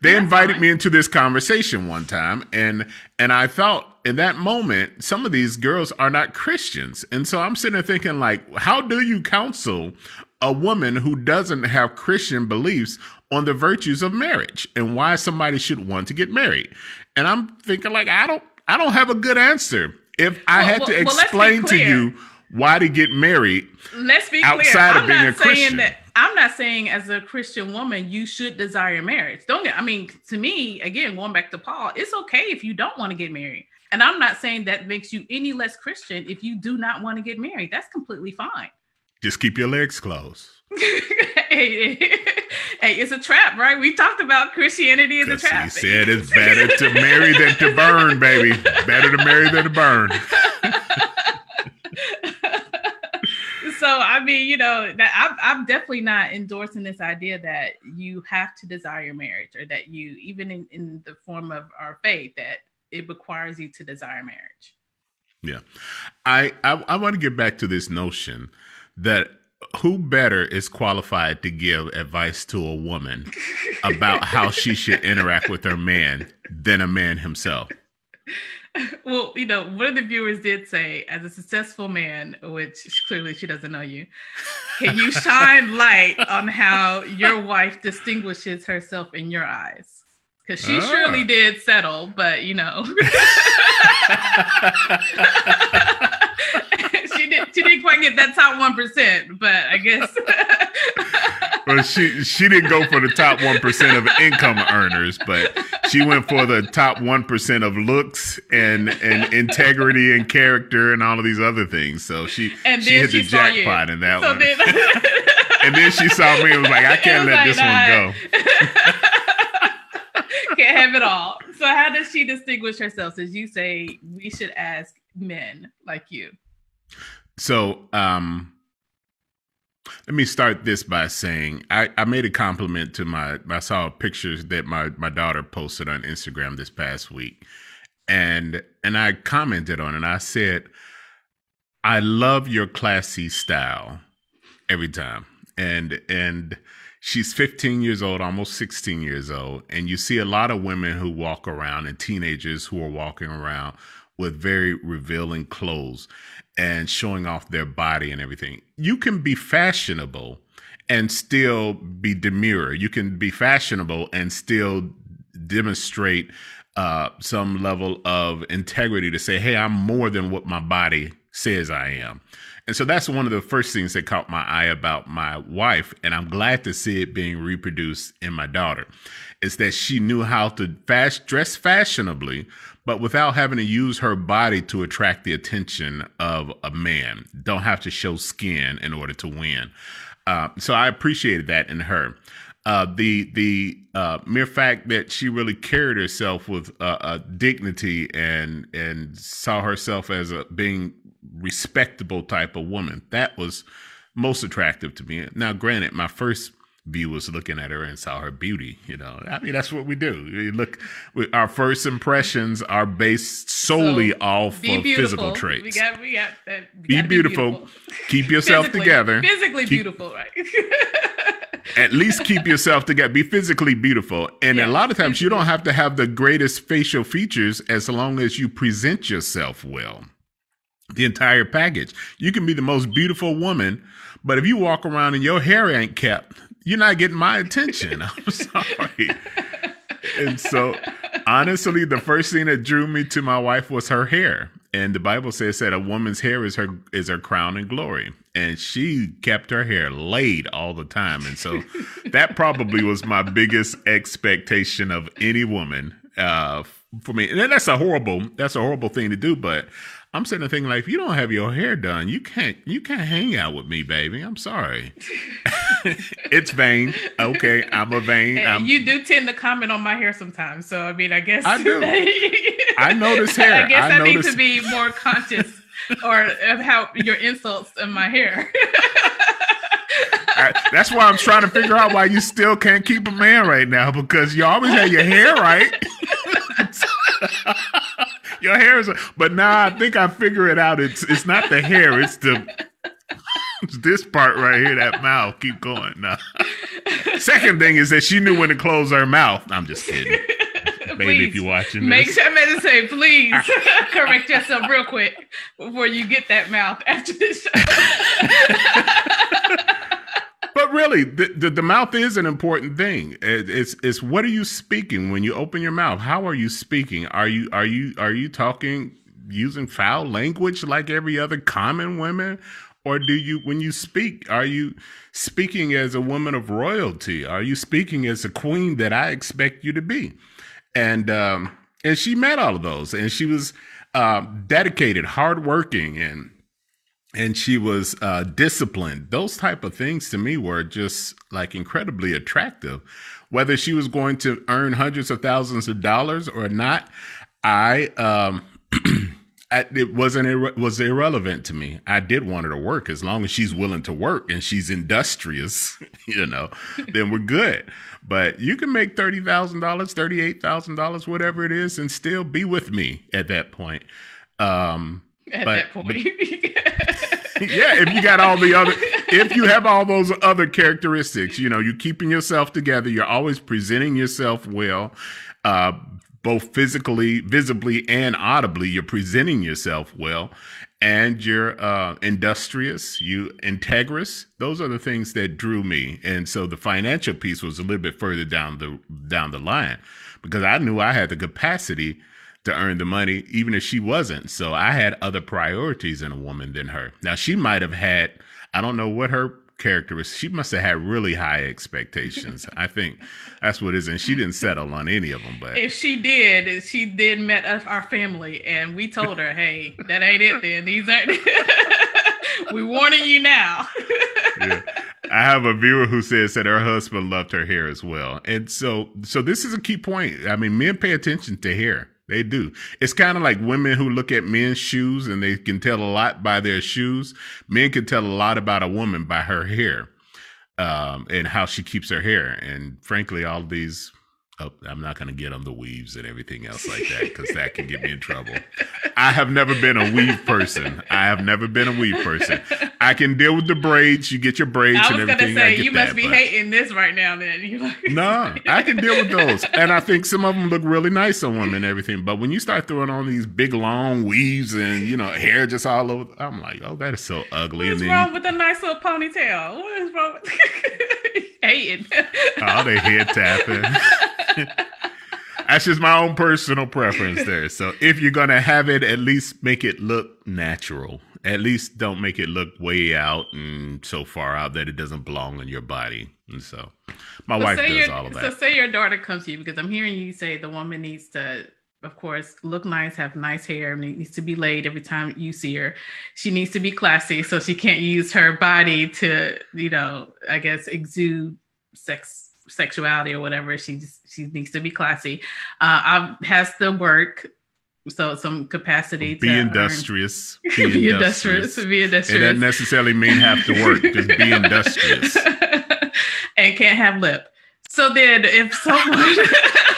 they that's invited fine. me into this conversation one time and and I felt in that moment some of these girls are not Christians. And so I'm sitting there thinking like how do you counsel a woman who doesn't have Christian beliefs on the virtues of marriage and why somebody should want to get married? And I'm thinking like I don't I don't have a good answer. If I Well, had to well, explain to you why to get married, Let's be Outside clear. of being I'm a not saying Christian. that I'm not saying as a Christian woman you should desire marriage. Don't get I mean to me, again, going back to Paul, it's okay if you don't want to get married. And I'm not saying that makes you any less Christian if you do not want to get married. That's completely fine. Just keep your legs closed. hey, hey, it's a trap, right? We talked about Christianity as a trap. he said it's better to marry than to burn, baby. Better to marry than to burn. so I mean, you know, that I'm, I'm definitely not endorsing this idea that you have to desire marriage or that you, even in, in the form of our faith, that it requires you to desire marriage. Yeah. I, I I want to get back to this notion that who better is qualified to give advice to a woman about how she should interact with her man than a man himself. Well, you know, one of the viewers did say, as a successful man, which clearly she doesn't know you, can you shine light on how your wife distinguishes herself in your eyes? Because she Ah. surely did settle, but you know, she did. She didn't quite get that top one percent, but I guess. Well, she she didn't go for the top one percent of income earners, but she went for the top one percent of looks and and integrity and character and all of these other things. So she and she hit she the saw you. jackpot in that so one. Then, and then she saw me and was like, I can't let like, this nah. one go. Can't have it all. So how does she distinguish herself? Since you say we should ask men like you. So, um, let me start this by saying I, I made a compliment to my I saw pictures that my my daughter posted on Instagram this past week, and and I commented on it. I said, I love your classy style every time, and and she's 15 years old, almost 16 years old, and you see a lot of women who walk around and teenagers who are walking around with very revealing clothes and showing off their body and everything. You can be fashionable and still be demure. You can be fashionable and still demonstrate uh, some level of integrity to say, hey, I'm more than what my body says I am. And so that's one of the first things that caught my eye about my wife. And I'm glad to see it being reproduced in my daughter is that she knew how to fast, dress fashionably, but without having to use her body to attract the attention of a man. Don't have to show skin in order to win. Uh, so I appreciated that in her. Uh, the the uh, mere fact that she really carried herself with uh, a dignity and and saw herself as a being respectable type of woman that was most attractive to me. Now, granted, my first view was looking at her and saw her beauty. You know, I mean that's what we do. We look, we, our first impressions are based solely So, off Be of beautiful. physical We traits. got we got that. we Be gotta beautiful. Keep yourself Physically- together. Physically Keep- beautiful, right? at least keep yourself together. Be physically beautiful. And Yeah, a lot of times you don't have to have the greatest facial features as long as you present yourself well. The entire package. You can be the most beautiful woman, but if you walk around and your hair ain't kept, you're not getting my attention. I'm sorry. and so honestly, the first thing that drew me to my wife was her hair. and the Bible says that a woman's hair is her is her crown and glory, and she kept her hair laid all the time, and so that probably was my biggest expectation of any woman uh, for me. And that's a horrible that's a horrible thing to do, but I'm sitting there thinking like, if you don't have your hair done, you can't you can't hang out with me, baby. I'm sorry. it's vain. Okay, I'm a vain. I'm, you do tend to comment on my hair sometimes, so I mean, I guess I do. I notice hair. I guess I, I need to be more conscious or of how your insults in my hair. I, that's why I'm trying to figure out why you still can't keep a man right now because you always had your hair right. your hair is, but now I think I figure it out. It's it's not the hair, it's the it's this part right here, that mouth. Keep going. Now, second thing is that she knew when to close her mouth. I'm just kidding. Baby, if you're watching this. Make sure to say, please correct yourself real quick before you get that mouth after this show. but really, the, the, the, mouth is an important thing. It, it's it's what are you speaking when you open your mouth? How are you speaking? Are you are you are you talking using foul language like every other common woman? Or do you, when you speak, are you speaking as a woman of royalty? Are you speaking as a queen that I expect you to be? And um, and she met all of those, and she was uh, dedicated, hardworking, and and she was uh, disciplined. Those type of things to me were just like incredibly attractive. Whether she was going to earn hundreds of thousands of dollars or not, I um, it wasn't it was irrelevant to me. I did want her to work as long as she's willing to work and she's industrious, you know, then we're good. But you can make thirty thousand dollars, thirty eight thousand dollars, whatever it is, and still be with me at that point. Um, at but, that point. But, yeah, if you got all the other, if you have all those other characteristics, you know, you're keeping yourself together, you're always presenting yourself well, uh, both physically, visibly, and audibly, you're presenting yourself well, and you're uh, industrious, you integrous. Those are the things that drew me, and so the financial piece was a little bit further down the down the line because I knew I had the capacity to earn the money, even if she wasn't. So I had other priorities in a woman than her. Now she might have had, I don't know what her characteristics. She must have had really high expectations. I think that's what it is, and she didn't settle on any of them. But if she did, she did met us, our family, and we told her, "Hey, that ain't it. Then these aren't. we warning you now." yeah. I have a viewer who says that her husband loved her hair as well, and so so this is a key point. I mean, men pay attention to hair. They do. It's kind of like women who look at men's shoes and they can tell a lot by their shoes. Men can tell a lot about a woman by her hair um, and how she keeps her hair. And frankly, all these Oh, I'm not going to get on the weaves and everything else like that because that can get me in trouble. I have never been a weave person. I have never been a weave person. I can deal with the braids. You get your braids and everything. I was going to say you that, must be hating this right now. Then you like no, I can deal with those, and I think some of them look really nice on women and everything. But when you start throwing on these big long weaves and you know hair just all over, I'm like, oh, that is so ugly. What's wrong with a nice little ponytail? What is wrong with hating? oh, they head tapping. That's just my own personal preference there. So if you're gonna have it, at least make it look natural. At least don't make it look way out and so far out that it doesn't belong in your body. And so my so wife does all of that. So say your daughter comes to you because I'm hearing you say the woman needs to of course, look nice, have nice hair, and it needs to be laid every time you see her. She needs to be classy, so she can't use her body to, you know, I guess exude sex sexuality or whatever. She just, she needs to be classy. Uh, I has to work so some capacity be to industrious be, be industrious. industrious be industrious it doesn't necessarily mean have to work just be industrious and can't have lip so then if someone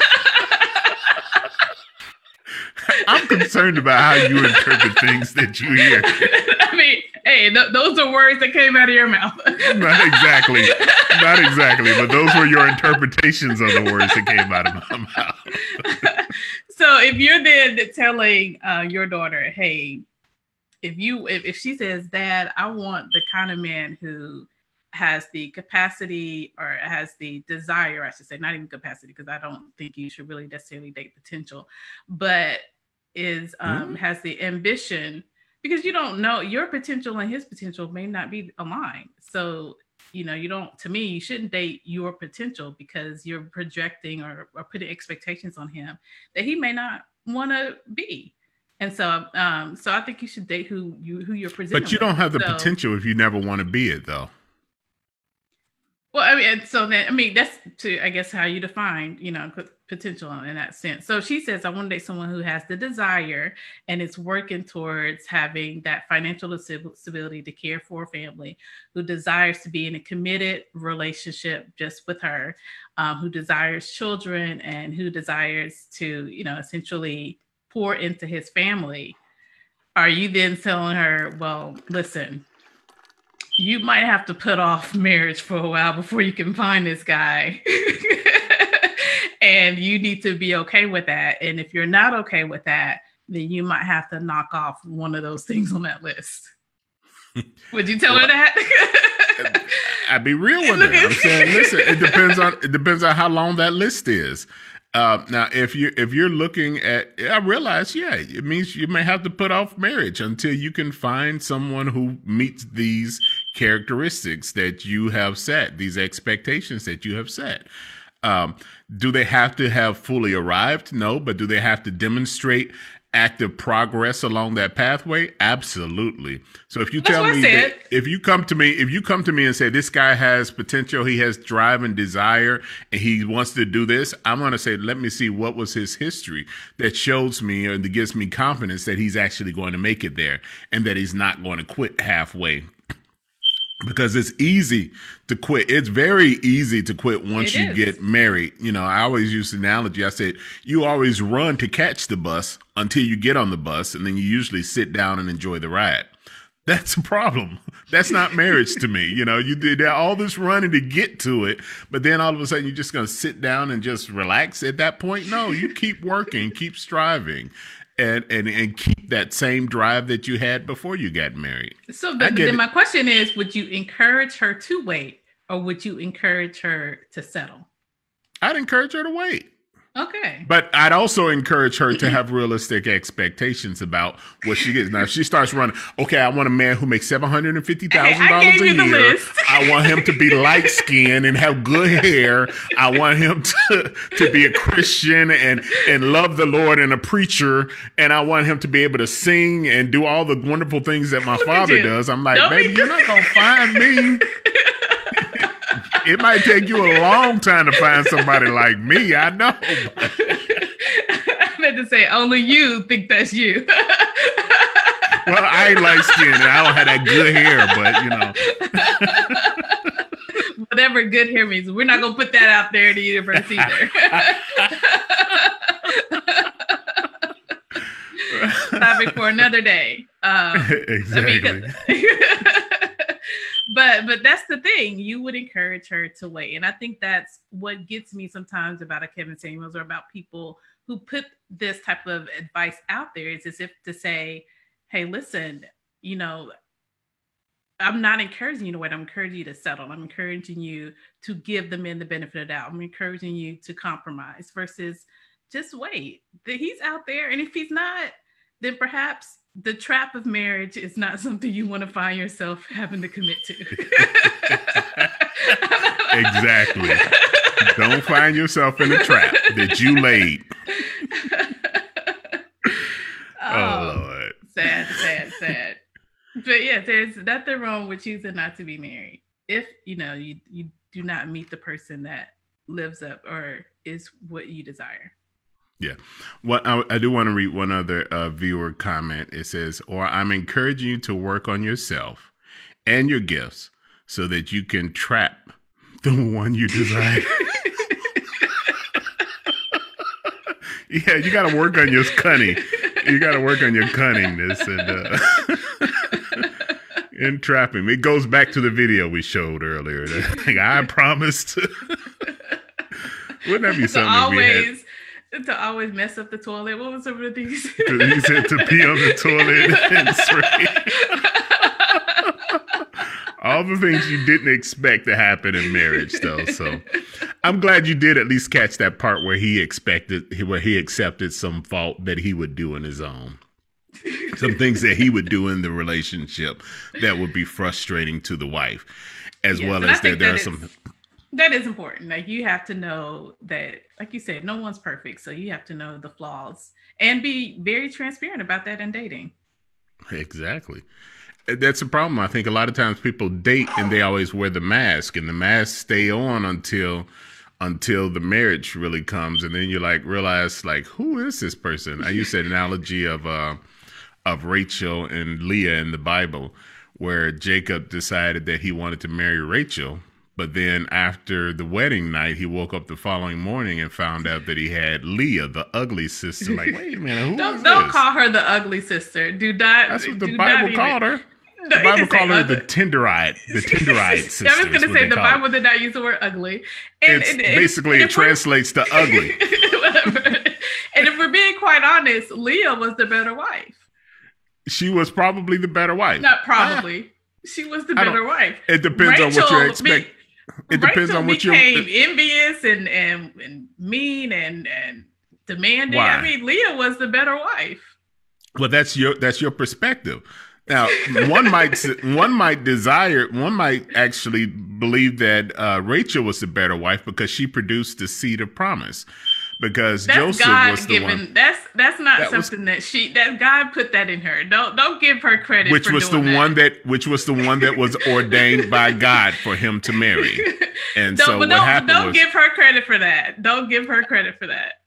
i'm concerned about how you interpret things that you hear i mean hey, th- those are words that came out of your mouth. Not exactly. Not exactly. But those were your interpretations of the words that came out of my mouth. so if you're then telling uh, your daughter, hey, if you if, if she says, Dad, I want the kind of man who has the capacity or has the desire, I should say, not even capacity, because I don't think you should really necessarily date potential, but is um, mm. has the ambition because you don't know your potential and his potential may not be aligned. So you know you don't to me you shouldn't date your potential because you're projecting or, or putting expectations on him that he may not want to be and so um so i think you should date who you who you're presenting but you don't have the so, potential if you never want to be it though well, I mean, so then I mean that's to I guess how you define you know potential in that sense. So she says I want to date someone who has the desire and is working towards having that financial stability to care for a family, who desires to be in a committed relationship just with her, um, who desires children and who desires to you know essentially pour into his family. Are you then telling her, well, listen, you might have to put off marriage for a while before you can find this guy. and you need to be okay with that. And if you're not okay with that, then you might have to knock off one of those things on that list. Would you tell well, her that? I'd be real with her. I'm saying, listen, it depends on it depends on how long that list is. Uh, now, if you if you're looking at, I realize, yeah, it means you may have to put off marriage until you can find someone who meets these characteristics that you have set, these expectations that you have set. Um, do they have to have fully arrived? No, but do they have to demonstrate active progress along that pathway? Absolutely. So if you That's tell me that, if you come to me, if you come to me and say this guy has potential, he has drive and desire, and he wants to do this, I'm going to say, let me see what was his history that shows me or that gives me confidence that he's actually going to make it there and that he's not going to quit halfway because it's easy to quit. It's very easy to quit once it you is. get married. You know, I always use the analogy. I said, you always run to catch the bus until you get on the bus, and then you usually sit down and enjoy the ride. That's a problem. That's not marriage to me. You know, you did all this running to get to it, but then all of a sudden you're just going to sit down and just relax at that point. No, you keep working, keep striving and, and and keep that same drive that you had before you got married. So, but, then it. my question is: Would you encourage her to wait, or would you encourage her to settle? I'd encourage her to wait. Okay. But I'd also encourage her to have realistic expectations about what she gets. Now, if she starts running, okay, I want a man who makes seven hundred and fifty thousand dollars a year. I want him to be light skinned and have good hair. I want him to to be a Christian and and love the Lord and a preacher. And I want him to be able to sing and do all the wonderful things that my Look father does. I'm like, Don't baby, you're not gonna find me it might take you a long time to find somebody like me. I know. I meant to say only you think that's you. well, I ain't light skinned and I don't have that good hair, but you know. Whatever good hair means, we're not gonna put that out there in the universe either. Topic for another day. Um, exactly. I mean, but but that's the thing. You would encourage her to wait. And i think that's what gets me sometimes about a kevin samuels or about people who put this type of advice out there is as if to say hey listen you know i'm not encouraging you to wait. I'm encouraging you to settle. I'm encouraging you to give the men the benefit of the doubt. I'm encouraging you to compromise versus just wait. He's out there and if he's not then perhaps the trap of marriage is not something you want to find yourself having to commit to. exactly. Don't find yourself in a trap that you laid. Oh, oh Lord. Sad, sad, sad. But yeah, there's nothing wrong with choosing not to be married. If you know you you do not meet the person that lives up or is what you desire. Yeah. What I, I, do want to read one other uh, viewer comment. It says, or I'm encouraging you to work on yourself and your gifts so that you can trap the one you desire. yeah, you got to work on your cunning. You got to work on your cunningness and uh, and trapping. It goes back to the video we showed earlier. I promised. Wouldn't that be something? So always to always mess up the toilet. What was some of the things? he said to pee on the toilet and spray. all the things you didn't expect to happen in marriage, though. So I'm glad you did at least catch that part where he expected, where he accepted some fault that he would do in his own. Some things that he would do in the relationship that would be frustrating to the wife, as yes, well as that there are some. That is important. Like you have to know that, like you said, no one's perfect. So you have to know the flaws and be very transparent about that in dating. Exactly that's a problem. I think a lot of times people date and they always wear the mask, and the mask stay on until until the marriage really comes, and then you like realize like who is this person? I use an analogy of uh, of Rachel and Leah in the Bible, where Jacob decided that he wanted to marry Rachel, but then after the wedding night, he woke up the following morning and found out that he had Leah, the ugly sister. Like, wait a minute, who don't, don't this? call her the ugly sister. Do not. That's what the Bible called her. The Bible called her the tender-eyed, the tender-eyed sister. I was going to say the Bible did not use the word ugly. And, and, and basically and it translates to ugly. and if we're being quite honest, Leah was the better wife. She was probably the better wife. Not probably. she was the better wife. It depends Rachel, on what you expect. Be, it depends Rachel on what you became envious and, and and mean and and demanding. Why? I mean, Leah was the better wife. Well, that's your that's your perspective. Now, one might one might desire one might actually believe that uh, Rachel was the better wife because she produced the seed of promise. Because that's Joseph God was the given, one. That's that's not that something was, that she that God put that in her. Don't don't give her credit. Which was the that. one that which was the one that was ordained by God for him to marry. And don't, so what don't, happened don't was, give her credit for that. Don't give her credit for that.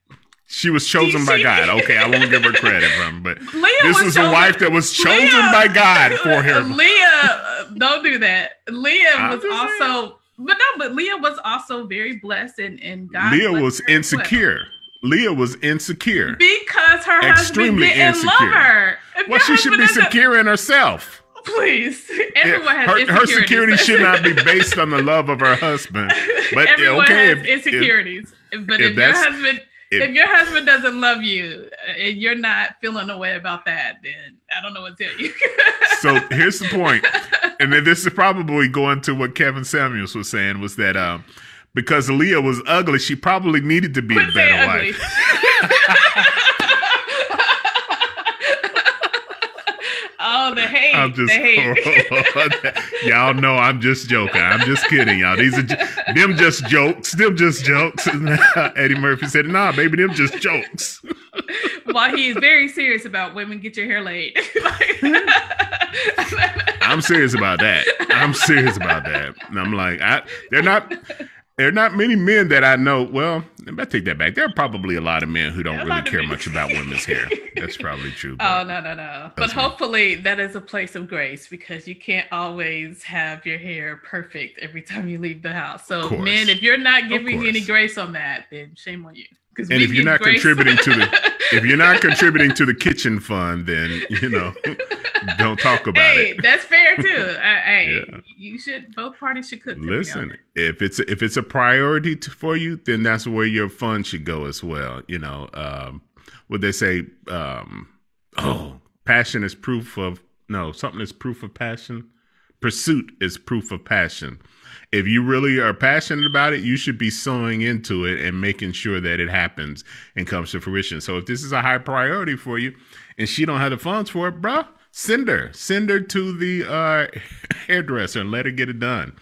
She was chosen she, by God. Okay, I won't give her credit from, him, but Leah this was is a wife that was chosen Leah, by God for him. Leah, uh, don't do that. Leah was also, but no, but Leah was also very blessed, and and God. Leah was insecure. Well. Leah was insecure because her Extremely husband didn't insecure. love her. If well, she should be secure in herself. Please, everyone has her, her security should not be based on the love of her husband. But everyone okay, has if, insecurities. If, but if, if your husband if, if, your husband doesn't love you and you're not feeling a way about that, then I don't know what to tell you. so here's the point, and then this is probably going to what Kevin Samuels was saying was that um, because Leah was ugly, she probably needed to be Quit a better wife. Oh, the hate. I'm just, the hate. y'all know I'm just joking. I'm just kidding, y'all. These are them just jokes. Them just jokes. Eddie Murphy said, "Nah, baby, them just jokes." While he is very serious about women get your hair laid. I'm serious about that. I'm serious about that. And I'm like, I, they're not there are not many men that I know. Well, I take that back. There are probably a lot of men who don't really care much about women's hair. That's probably true. Oh no, no, no. But hopefully that is a place of grace because you can't always have your hair perfect every time you leave the house. So men, if you're not giving any grace on that, then shame on you. And if you're not grace. contributing to the if you're not contributing to the kitchen fund, then you know, don't talk about hey, it. That's fair too. hey, yeah. you should both parties should cook. Listen, if it's if it's a priority to, for you, then that's where your fund should go as well. You know, um, what they say? Um, oh, passion is proof of no something is proof of passion. Pursuit is proof of passion if you really are passionate about it, you should be sowing into it and making sure that it happens and comes to fruition. So if this is a high priority for you and she don't have the funds for it, bruh, send her. Send her to the uh, hairdresser and let her get it done.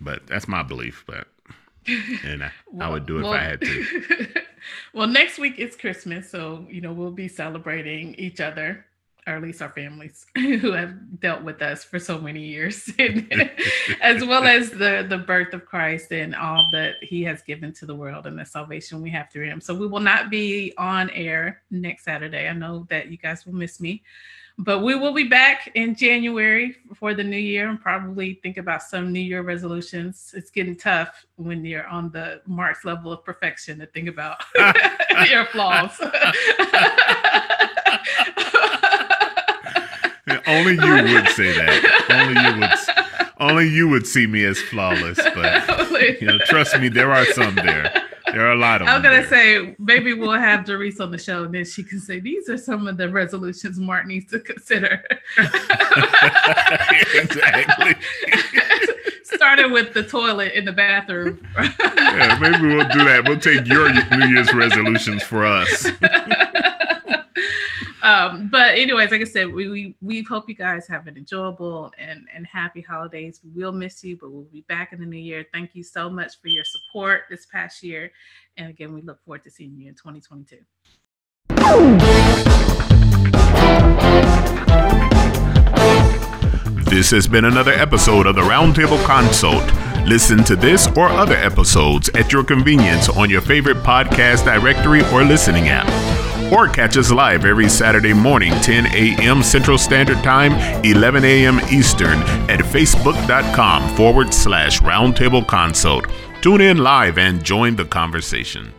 But that's my belief. But and I, well, I would do it well, if I had to. well, next week is Christmas, so you know we'll be celebrating each other or at least our families who have dealt with us for so many years, as well as the the birth of Christ and all that He has given to the world and the salvation we have through Him. So we will not be on air next Saturday. I know that you guys will miss me, but we will be back in January for the new year and probably think about some New Year resolutions. It's getting tough when you're on the Mark's level of perfection to think about your flaws. Only you would say that. Only you would. Only you would see me as flawless. But you know, trust me, there are some there. There are a lot of. I'm gonna there. say maybe we'll have Doris on the show, and then she can say these are some of the resolutions Mark needs to consider. exactly. started with the toilet in the bathroom. yeah, maybe we'll do that. We'll take your New Year's resolutions for us. Um, but anyways, like I said, we, we we hope you guys have an enjoyable and and happy holidays. We will miss you, but we'll be back in the new year. Thank you so much for your support this past year, and again, we look forward to seeing you in 2022. This has been another episode of the Roundtable Consult. Listen to this or other episodes at your convenience on your favorite podcast directory or listening app. Or catch us live every Saturday morning, 10 a.m. Central Standard Time, 11 a.m. Eastern, at facebook.com forward slash roundtable consult. Tune in live and join the conversation.